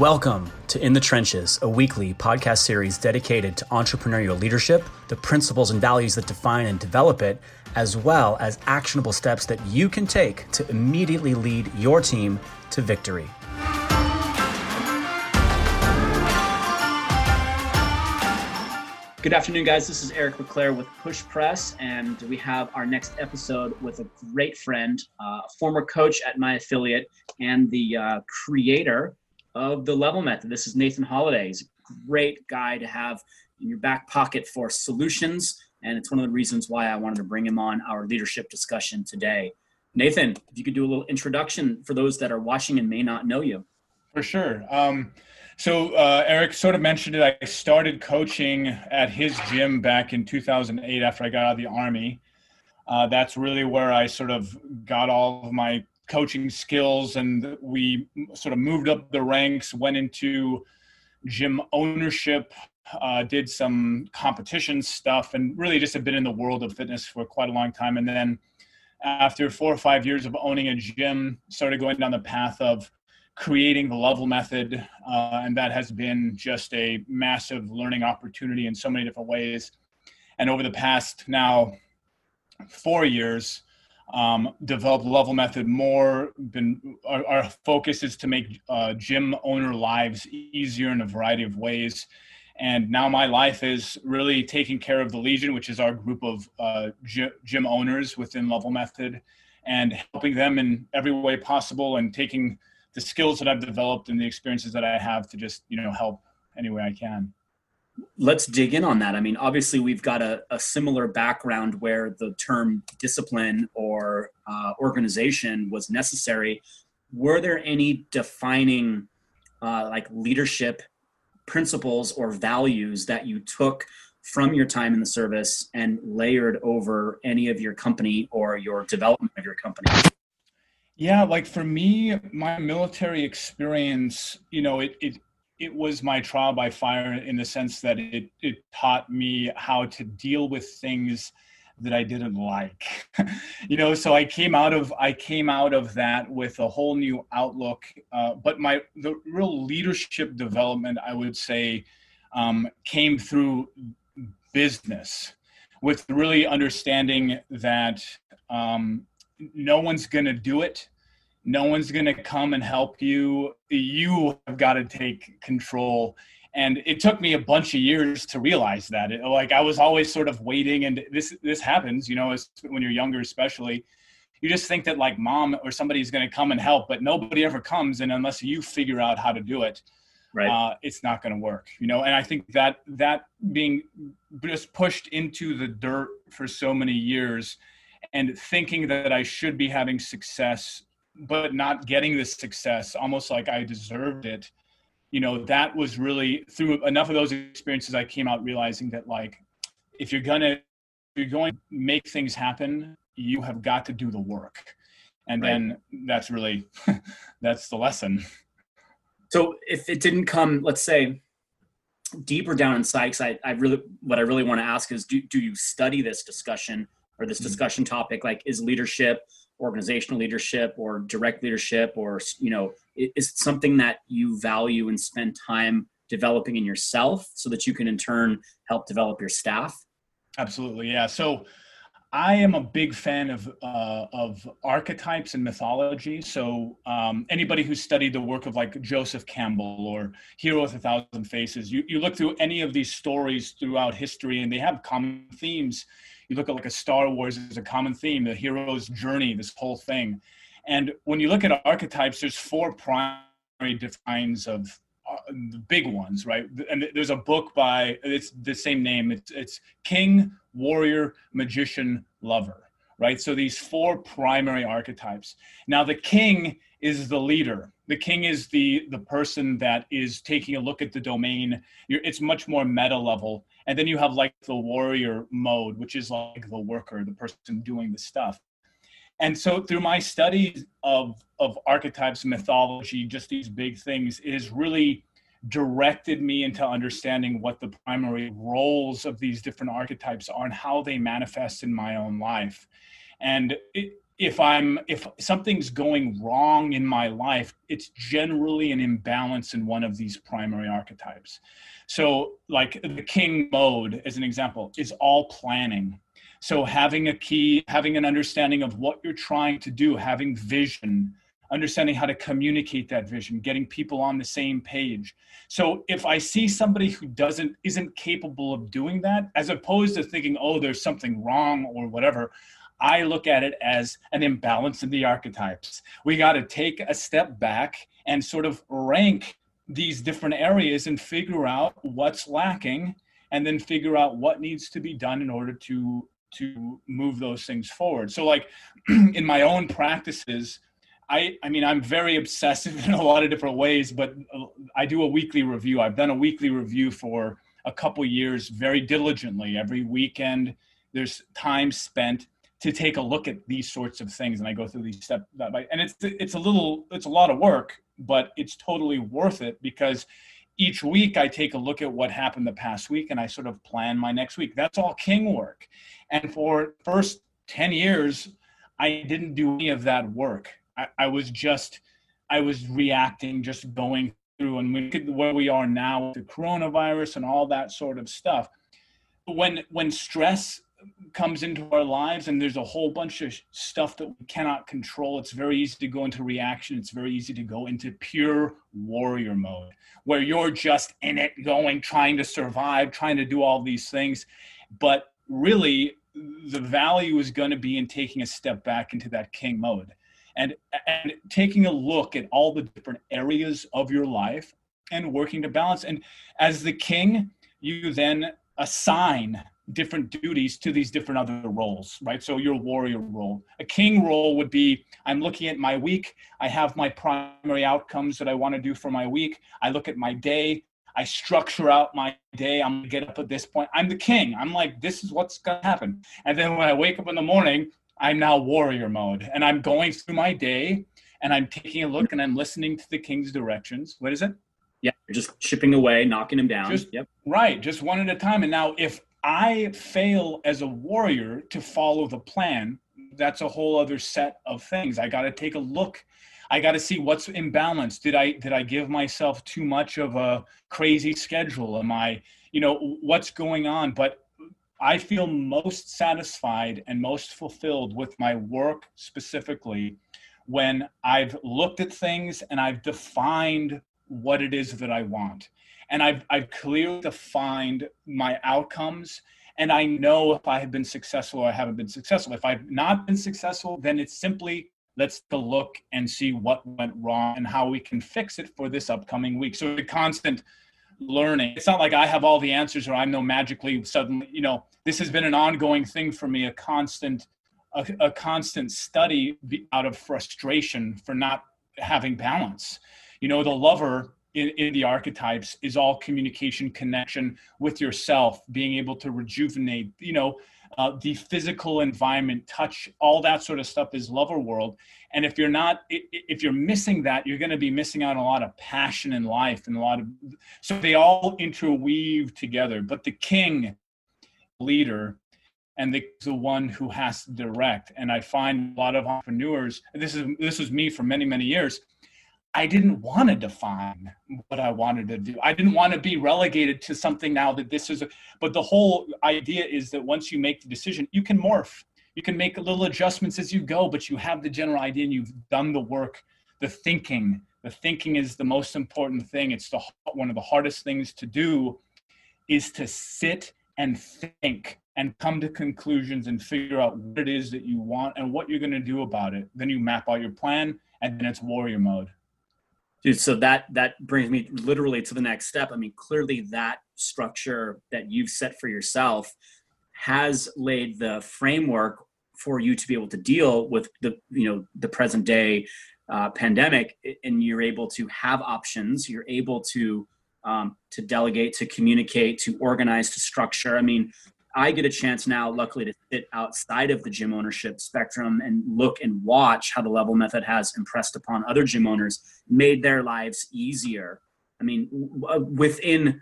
Welcome to In the Trenches, a weekly podcast series dedicated to entrepreneurial leadership, the principles and values that define and develop it, as well as actionable steps that you can take to immediately lead your team to victory. Good afternoon, guys. This is Eric LeClaire with Push Press, and we have our next episode with a great friend, uh, former coach at my affiliate, and the uh, creator of the level method. This is Nathan Holliday. He's a great guy to have in your back pocket for solutions, and it's one of the reasons why I wanted to bring him on our leadership discussion today. Nathan, if you could do a little introduction for those that are watching and may not know you. For sure. Um, so uh, Eric sort of mentioned it. I started coaching at his gym back in 2008 after I got out of the army. Uh, that's really where I sort of got all of my coaching skills, and we sort of moved up the ranks. Went into gym ownership, uh, did some competition stuff, and really just have been in the world of fitness for quite a long time. And then after four or five years of owning a gym, started going down the path of creating the level method uh, and that has been just a massive learning opportunity in so many different ways and over the past now four years um, developed level method more been our, our focus is to make uh, gym owner lives easier in a variety of ways and now my life is really taking care of the legion which is our group of uh, gym owners within level method and helping them in every way possible and taking the skills that I've developed and the experiences that I have to just you know help any way I can. Let's dig in on that. I mean, obviously, we've got a, a similar background where the term discipline or uh, organization was necessary. Were there any defining, uh, like, leadership principles or values that you took from your time in the service and layered over any of your company or your development of your company? Yeah, like for me, my military experience, you know, it it it was my trial by fire in the sense that it it taught me how to deal with things that I didn't like. you know, so I came out of I came out of that with a whole new outlook. Uh, but my the real leadership development, I would say, um, came through business, with really understanding that um, no one's going to do it no one's going to come and help you. You have got to take control. And it took me a bunch of years to realize that. It, like i was always sort of waiting and this this happens you know when you're younger especially. You just think that like mom or somebody's going to come and help but nobody ever comes and unless you figure out how to do it right. uh, it's not going to work you know? And i think that that being just pushed into the dirt for so many years and thinking that i should be having success but not getting the success almost like i deserved it you know that was really through enough of those experiences i came out realizing that like if you're gonna if you're going to make things happen you have got to do the work and right. then that's really that's the lesson so if it didn't come let's say deeper down inside because I, I really what i really want to ask is do, do you study this discussion or this mm-hmm. discussion topic like is leadership organizational leadership or direct leadership or you know is it something that you value and spend time developing in yourself so that you can in turn help develop your staff? Absolutely yeah. So I am a big fan of uh, of archetypes and mythology. So um, anybody who studied the work of like Joseph Campbell or Hero with a Thousand Faces, you, you look through any of these stories throughout history, and they have common themes you look at like a Star Wars as a common theme, the hero's journey, this whole thing. And when you look at archetypes, there's four primary defines of uh, the big ones, right? And there's a book by it's the same name. It's it's King, Warrior, Magician, Lover, right? So these four primary archetypes. Now the king is the leader. The king is the the person that is taking a look at the domain. You're, it's much more meta level and then you have like the warrior mode which is like the worker the person doing the stuff and so through my studies of of archetypes mythology just these big things has really directed me into understanding what the primary roles of these different archetypes are and how they manifest in my own life. And if i'm if something's going wrong in my life it's generally an imbalance in one of these primary archetypes. So like the king mode as an example is all planning. So having a key having an understanding of what you're trying to do having vision understanding how to communicate that vision getting people on the same page so if i see somebody who doesn't isn't capable of doing that as opposed to thinking oh there's something wrong or whatever I look at it as an imbalance in the archetypes. We got to take a step back and sort of rank these different areas and figure out what's lacking and then figure out what needs to be done in order to to move those things forward. So like in my own practices, I, I mean, I'm very obsessive in a lot of different ways, but I do a weekly review. I've done a weekly review for a couple years very diligently. Every weekend, there's time spent to take a look at these sorts of things and i go through these steps and it's it's a little it's a lot of work but it's totally worth it because each week i take a look at what happened the past week and i sort of plan my next week that's all king work and for first 10 years i didn't do any of that work i, I was just i was reacting just going through and we could where we are now with the coronavirus and all that sort of stuff. When when stress comes into our lives and there's a whole bunch of stuff that we cannot control it's very easy to go into reaction. It's very easy to go into pure warrior mode where you're just in it going trying to survive trying to do all these things. But really the value is going to be in taking a step back into that king mode and and taking a look at all the different areas of your life and working to balance and as the king you then assign different duties to these different other roles, right? So your warrior role. A king role would be I'm looking at my week, I have my primary outcomes that I want to do for my week. I look at my day, I structure out my day. I'm gonna get up at this point. I'm the king. I'm like, this is what's gonna happen. And then when I wake up in the morning, I'm now warrior mode and I'm going through my day and I'm taking a look and I'm listening to the king's directions. What is it? Yeah, just chipping away, knocking him down. Just, yep. Right, just one at a time. And now if I fail as a warrior to follow the plan, that's a whole other set of things. I got to take a look. I got to see what's imbalanced. Did I did I give myself too much of a crazy schedule? Am I, you know, what's going on? But I feel most satisfied and most fulfilled with my work specifically when I've looked at things and I've defined what it is that I want and I've I've clearly defined my outcomes and I know if I have been successful or I haven't been successful. If I've not been successful, then it's simply let's to look and see what went wrong and how we can fix it for this upcoming week. So the constant learning. It's not like I have all the answers or I'm no magically suddenly, you know, this has been an ongoing thing for me, a constant a, a constant study out of frustration for not having balance. You know, the lover in, in the archetypes is all communication connection with yourself being able to rejuvenate you know uh, the physical environment touch all that sort of stuff is lover world. And if you're not if you're missing that you're going to be missing out on a lot of passion in life and a lot of so they all interweave together. But the king leader and the, the one who has to direct. And i find a lot of entrepreneurs this is this was me for many many years I didn't want to define what I wanted to do. I didn't want to be relegated to something now that this is a, but the whole idea is that once you make the decision, you can morph. You can make little adjustments as you go, but you have the general idea and you've done the work, the thinking. The thinking is the most important thing. It's the one of the hardest things to do is to sit and think and come to conclusions and figure out what it is that you want and what you're going to do about it. Then you map out your plan and then it's warrior mode dude so that that brings me literally to the next step. I mean clearly that structure that you've set for yourself has laid the framework for you to be able to deal with the you know the present day uh, pandemic and you're able to have options. You're able to um, to delegate to communicate to organize to structure. I mean I get a chance now, luckily, to sit outside of the gym ownership spectrum and look and watch how the level method has impressed upon other gym owners, made their lives easier. I mean, uh, within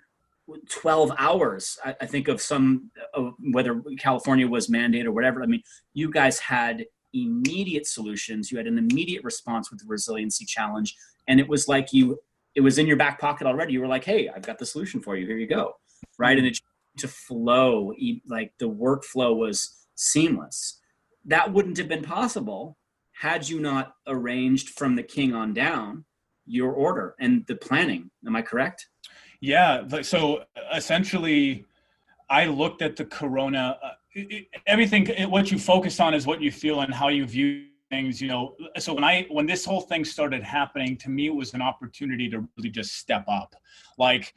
12 hours, I, think of some, uh, whether California was mandated or whatever. I mean, you guys had immediate solutions. You had an immediate response with the resiliency challenge. And it was like you, it was in your back pocket already. You were like, hey, I've got the solution for you. Here you go. Right. And it to flow, like the workflow was seamless. That wouldn't have been possible had you not arranged from the king on down your order and the planning. Am I correct? Yeah. So essentially, I looked at the corona. Uh, everything, what you focus on is what you feel and how you view things. You know, so when I when this whole thing started happening, to me, it was an opportunity to really just step up. Like,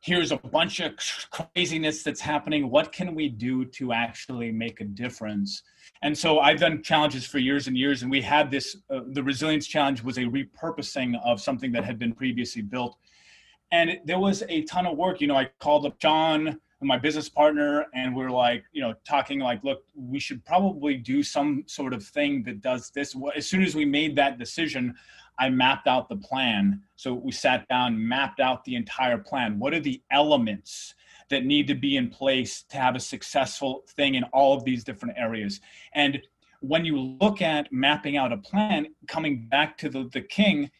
here's a bunch of craziness that's happening. What can we do to actually make a difference? And so I've done challenges for years and years, and we had this. Uh, the resilience challenge was a repurposing of something that had been previously built, and there was a ton of work. You know, I called up John, my business partner, and we are like, you know, talking like, look, we should probably do some sort of thing that does this. As soon as we made that decision, I mapped out the plan. So we sat down, mapped out the entire plan. What are the elements? that need to be in place to have a successful thing in all of these different areas. And when you look at mapping out a plan, coming back to the, the king,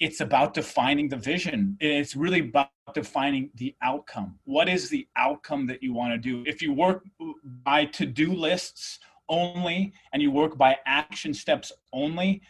it's about defining the vision. It's really about defining the outcome. What is the outcome that you want to do? If you work by to do lists only and you work by action steps only,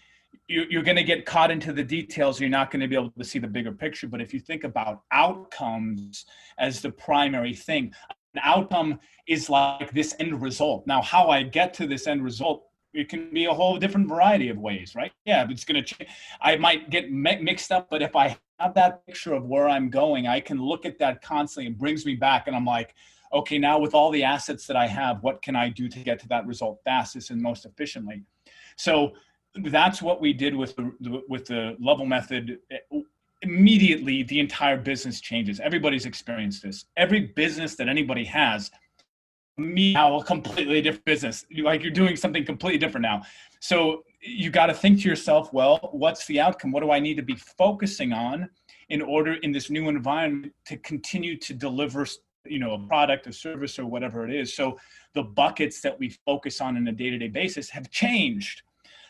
you're going to get caught into the details. You're not going to be able to see the bigger picture. But if you think about outcomes as the primary thing, an outcome is like this end result. Now, how I get to this end result, it can be a whole different variety of ways, right? Yeah, it's going to change. I might get mixed up, but if I have that picture of where I'm going, I can look at that constantly. It brings me back, and I'm like, okay, now with all the assets that I have, what can I do to get to that result fastest and most efficiently? So that's what we did with the with the level method. Immediately the entire business changes. Everybody's experienced this. Every business that anybody has me now a completely different business. Like you're doing something completely different now. So you got to think to yourself well what's the outcome? What do i need to be focusing on in order in this new environment to continue to deliver you know a product a service or whatever it is? So the buckets that we focus on on a day-to-day basis have changed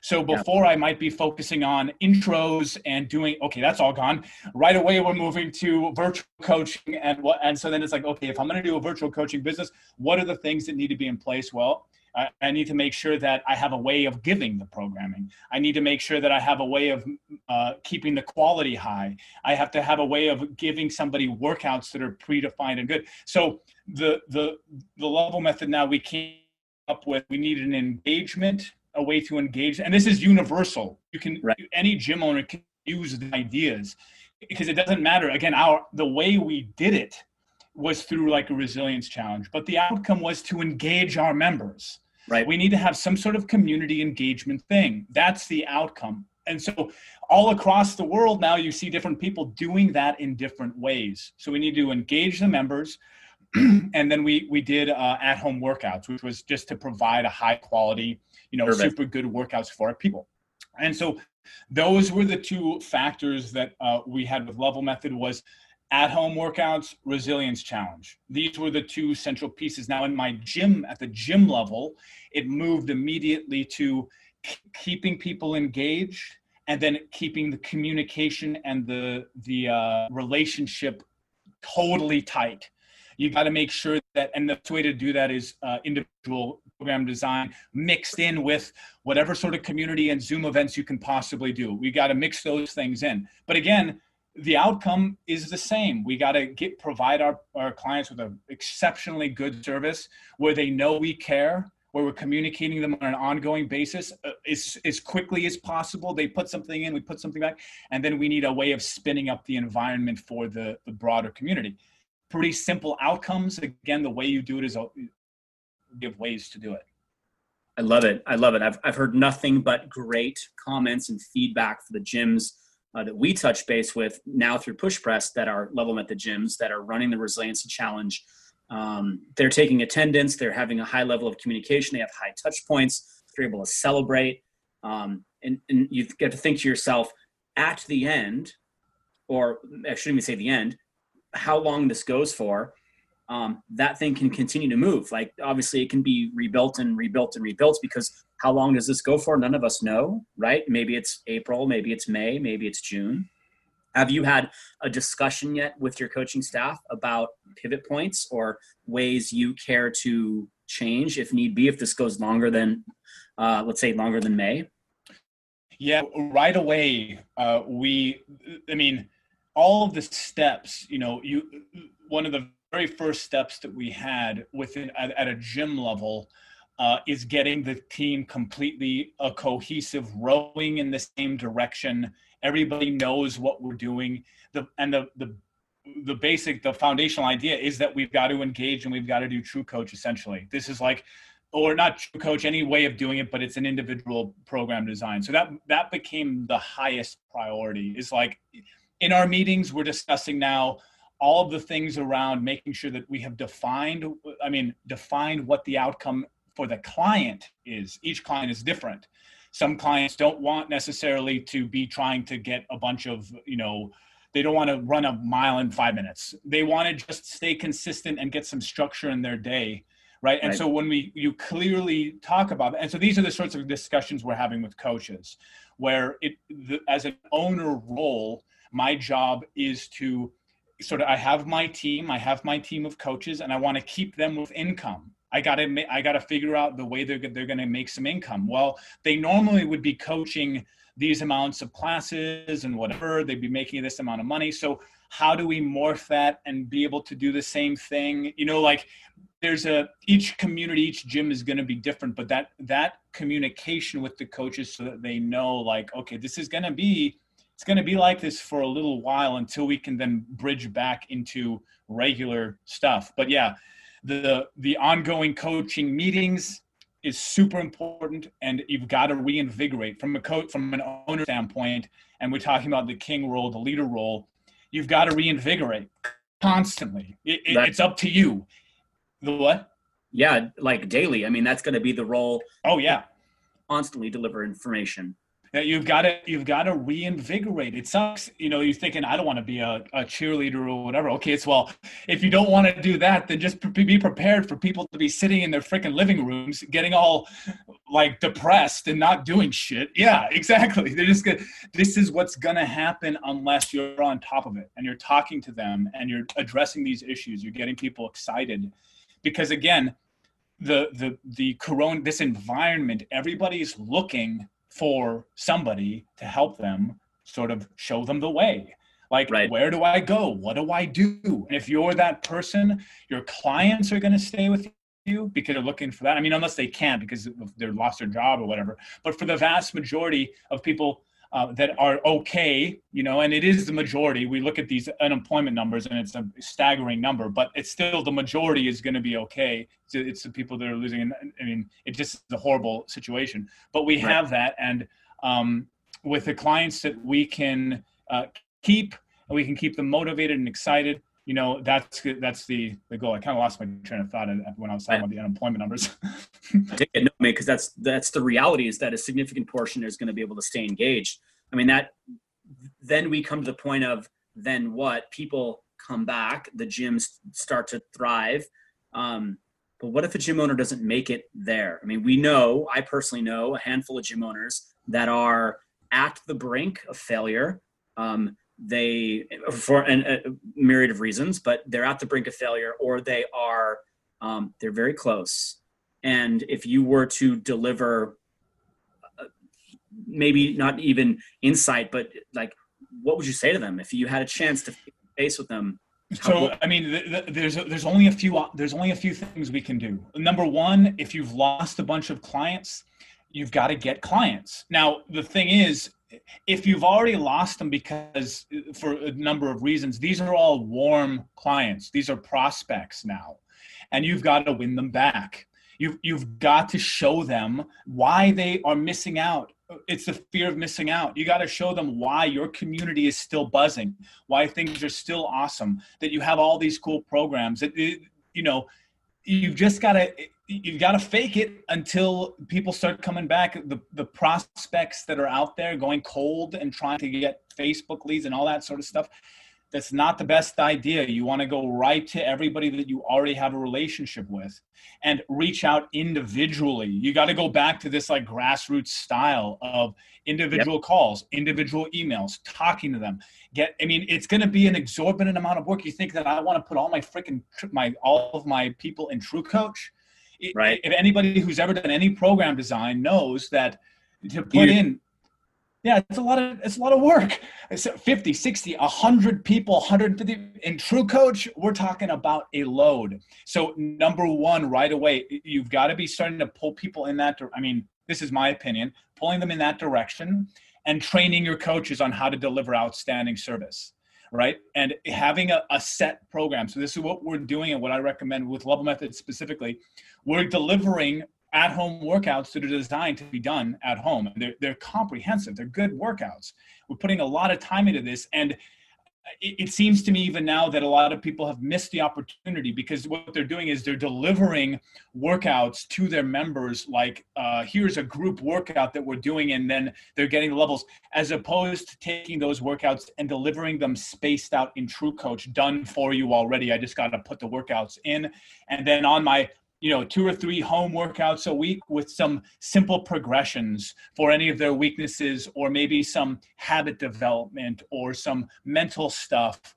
so before yeah. I might be focusing on intros and doing okay, that's all gone. Right away we're moving to virtual coaching and what and so then it's like okay, if I'm going to do a virtual coaching business, what are the things that need to be in place? Well, I, I need to make sure that I have a way of giving the programming. I need to make sure that I have a way of uh, keeping the quality high. I have to have a way of giving somebody workouts that are predefined and good. So the the the level method now we came up with we need an engagement a way to engage and this is universal. You can right. any gym owner can use the ideas because it doesn't matter. Again our the way we did it was through like a resilience challenge but the outcome was to engage our members. Right. We need to have some sort of community engagement thing. That's the outcome. And so all across the world now you see different people doing that in different ways. So we need to engage the members and then we we did uh, at home workouts which was just to provide a high quality you know Perfect. super good workouts for our people. And so those were the two factors that uh, we had with level method was at home workouts resilience challenge. These were the two central pieces. Now in my gym at the gym level it moved immediately to keeping people engaged and then keeping the communication and the the uh, relationship totally tight you got to make sure that, and the way to do that is uh, individual program design mixed in with whatever sort of community and Zoom events you can possibly do. We got to mix those things in. But again, the outcome is the same. We got to get provide our, our clients with an exceptionally good service where they know we care, where we're communicating them on an ongoing basis uh, as, as quickly as possible. They put something in, we put something back, and then we need a way of spinning up the environment for the, the broader community pretty simple outcomes. Again, the way you do it is give ways to do it. I love it. I love it. I've, I've heard nothing but great comments and feedback for the gyms uh, that we touch base with now through Push Press that are level method gyms that are running the resiliency challenge. Um, they're taking attendance. They're having a high level of communication. They have high touch points. They're able to celebrate. Um, and, and you get to think to yourself at the end, or I shouldn't even say the end, how long this goes for, um, that thing can continue to move. Like obviously it can be rebuilt and rebuilt and rebuilt because how long does this go for? None of us know, right? Maybe it's April, maybe it's May, maybe it's June. Have you had a discussion yet with your coaching staff about pivot points or ways you care to change if need be if this goes longer than, uh, let's say, longer than May? Yeah, right away. Uh, we, I mean, all of the steps. You know, you one of the very first steps that we had within at, at a gym level uh, is getting the team completely a cohesive, rowing in the same direction. Everybody knows what we're doing. The and the the the basic, the foundational idea is that we've got to engage and we've got to do TrueCoach. Essentially, this is like, or not TrueCoach, any way of doing it, but it's an individual program design. So that that became the highest priority. Is like, in our meetings, we're discussing now all of the things around making sure that we have defined i mean defined what the outcome for the client is. Each client is different. Some clients don't want necessarily to be trying to get a bunch of you know they don't want to run a mile in five minutes. They want to just stay consistent and get some structure in their day right? And right. so when we you clearly talk about that and so these are the sorts of discussions we're having with coaches where it the, as an owner role my job is to sort of I have my team, I have my team of coaches, and I want to keep them with income. I got to I got to figure out the way they're they're to make some income. Well, they normally would be coaching these amounts of classes and whatever. They'd be making this amount of money. So how do we morph that and be able to do the same thing? You know, like there's a each community, each gym is going to be different, but that that communication with the coaches so that they know, like, okay, this is going to be it's going to be like this for a little while until we can then bridge back into regular stuff. But yeah, the the ongoing coaching meetings is super important, and you've got to reinvigorate from a coach from an owner standpoint. And we're talking about the king role, the leader role. You've got to reinvigorate constantly. It, it, it's up to you. The what? Yeah, like daily. I mean, that's going to be the role. Oh yeah, constantly deliver information you've got to you've got to reinvigorate. It sucks you know you're thinking i don't want to be a, a cheerleader or whatever. Okay it's well if you don't want to do that then just be prepared for people to be sitting in their freaking living rooms getting all like depressed and not doing shit. Yeah exactly. They're just gonna this is what's gonna happen unless you're on top of it and you're talking to them and you're addressing these issues. You're getting people excited. Because again the the the corona this environment everybody's looking for somebody to help them sort of show them the way. Like right. where do i go? What do i do? And if you're that person your clients are going to stay with you because they're looking for that. I mean unless they can't because they've lost their job or whatever. But for the vast majority of people uh, that are okay, you know, and it is the majority. We look at these unemployment numbers and it's a staggering number, but it's still the majority is going to be okay. It's, it's, the people that are losing. And I mean, it just is a horrible situation, but we right. have that. And um, with the clients that we can uh, keep, we can keep them motivated and excited you know that's that's the the goal. I kind of lost my train of thought when I was talking about the unemployment numbers. Take it, no, man, because that's that's the reality is that a significant portion is going to be able to stay engaged. I mean that then we come to the point of then what people come back, the gyms start to thrive. Um, but what if a gym owner doesn't make it there? I mean, we know, I personally know a handful of gym owners that are at the brink of failure. Um, they for an, a myriad of reasons but they're at the brink of failure or they are um, they're very close. And if you were to deliver uh, maybe not even insight but like what would you say to them? If you had a chance to face with them so i mean there's there's only a few there's only a few things we can do. Number one if you've lost a bunch of clients you've got to get clients. Now the thing is if you've already lost them because for a number of reasons these are all warm clients. These are prospects now and you've got to win them back. You've, you've got to show them why they are missing out. It's the fear of missing out. You got to show them why your community is still buzzing why things are still awesome that you have all these cool programs that you know you've just got to you've got to fake it until people start coming back. The the prospects that are out there going cold and trying to get Facebook leads and all that sort of stuff, that's not the best idea. You want to go right to everybody that you already have a relationship with and reach out individually. You got to go back to this like grassroots style of individual yep. calls, individual emails, talking to them. Get I mean, it's going to be an exorbitant amount of work. You think that I want to put all my freaking my all of my people in TrueCoach? Right. If anybody who's ever done any program design knows that to put in yeah, it's a lot of it's a lot of work. It's 50, 60, 100 people, 150 in TrueCoach we're talking about a load. So number 1 right away, you've got to be starting to pull people in that I mean, this is my opinion, pulling them in that direction and training your coaches on how to deliver outstanding service right? And having a, a, set program. So this is what we're doing and what I recommend with Level Method specifically. We're delivering at home workouts that are designed to be done at home. They're, they're comprehensive, they're good workouts. We're putting a lot of time into this. And it, seems to me even now that a lot of people have missed the opportunity because what they're doing is they're delivering workouts to their members like uh, here's a group workout that we're doing and then they're getting the levels as opposed to taking those workouts and delivering them spaced out in TrueCoach done for you already. I just got to put the workouts in. And then on my you know two or three home workouts a week with some simple progressions for any of their weaknesses or maybe some habit development or some mental stuff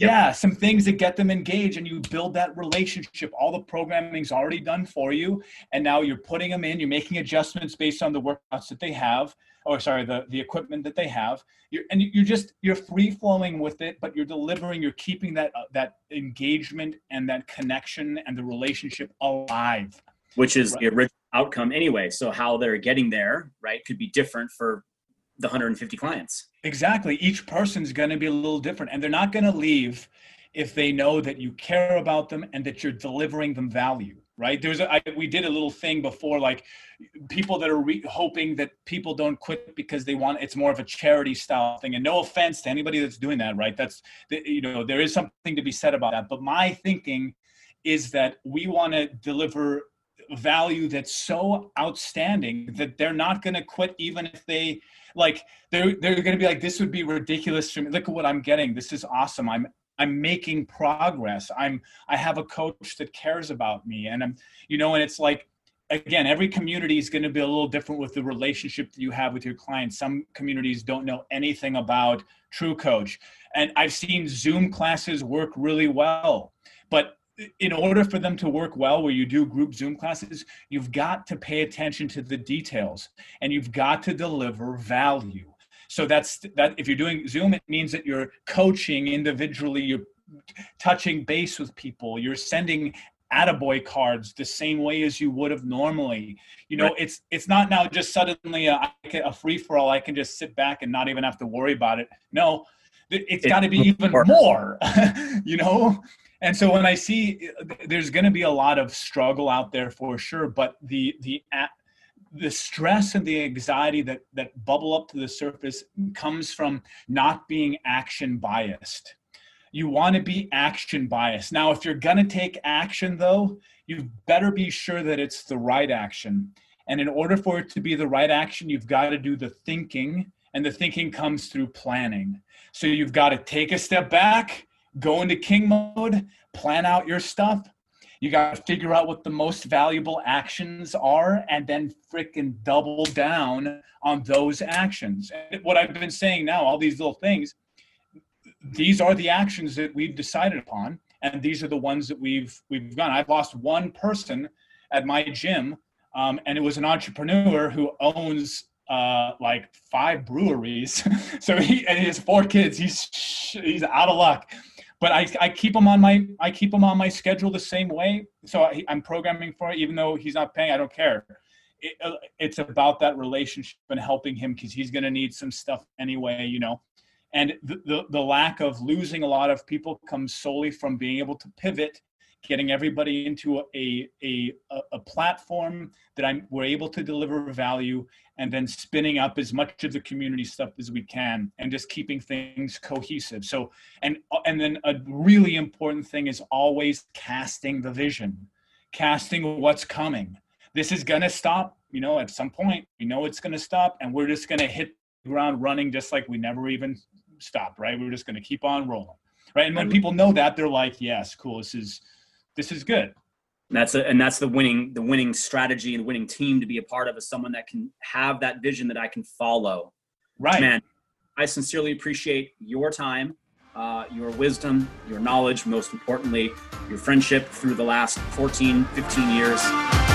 yep. yeah some things that get them engaged and you build that relationship all the programming's already done for you and now you're putting them in you're making adjustments based on the workouts that they have or sorry, the, the equipment that they have. You're, and you're just, you're free flowing with it, but you're delivering, you're keeping that, uh, that engagement and that connection and the relationship alive. Which is right. the original outcome anyway. So how they're getting there, right, could be different for the 150 clients. Exactly. Each person's going to be a little different and they're not going to leave if they know that you care about them and that you're delivering them value right there's a I, we did a little thing before like people that are re- hoping that people don't quit because they want it's more of a charity style thing and no offense to anybody that's doing that right that's you know there is something to be said about that but my thinking is that we want to deliver value that's so outstanding that they're not going to quit even if they like they're they're going to be like this would be ridiculous for me. Look at what i'm getting. This is awesome. I'm i'm making progress. I'm i have a coach that cares about me. And i'm you know and it's like again every community is going to be a little different with the relationship that you have with your clients. Some communities don't know anything about TrueCoach. And i've seen zoom classes work really well. But in order for them to work well where you do group zoom classes you've got to pay attention to the details and you've got to deliver value so that's that. If you're doing Zoom, it means that you're coaching individually. You're touching base with people. You're sending attaboy cards the same way as you would have normally. You know, right. it's it's not now just suddenly a, a free for all. I can just sit back and not even have to worry about it. No, it's got to be even more. you know. And so when I see there's going to be a lot of struggle out there for sure, but the the the stress and the anxiety that that bubble up to the surface comes from not being action biased. You want to be action biased. Now if you're going to take action though you better be sure that it's the right action. And in order for it to be the right action you've got to do the thinking and the thinking comes through planning. So you've got to take a step back go into king mode plan out your stuff you got to figure out what the most valuable actions are and then freaking double down on those actions. And what I've been saying now, all these little things, these are the actions that we've decided upon and these are the ones that we've we've done. I've lost one person at my gym um, and it was an entrepreneur who owns uh, like five breweries. so he and his four kids. He's he's out of luck but I, I keep him on my I keep him on my schedule the same way. So I, am programming for it, even though he's not paying. I don't care. It, uh, it's about that relationship and helping him because he's going to need some stuff anyway, you know. And the, the the lack of losing a lot of people comes solely from being able to pivot getting everybody into a, a, a, platform that I'm, we're able to deliver value and then spinning up as much of the community stuff as we can and just keeping things cohesive. So, and, and then a really important thing is always casting the vision, casting what's coming. This is going to stop, you know, at some point. You know it's going to stop, and we're just going to hit the ground running just like we never even stopped, right? We're just going to keep on rolling, right? And when um, people know that, they're like, "Yes, cool. This is this is good." And that's a, and that's the winning the winning strategy and winning team to be a part of is someone that can have that vision that I can follow. Right, man. I sincerely appreciate your time uh, your wisdom, your knowledge, most importantly, your friendship through the last 14, 15 years.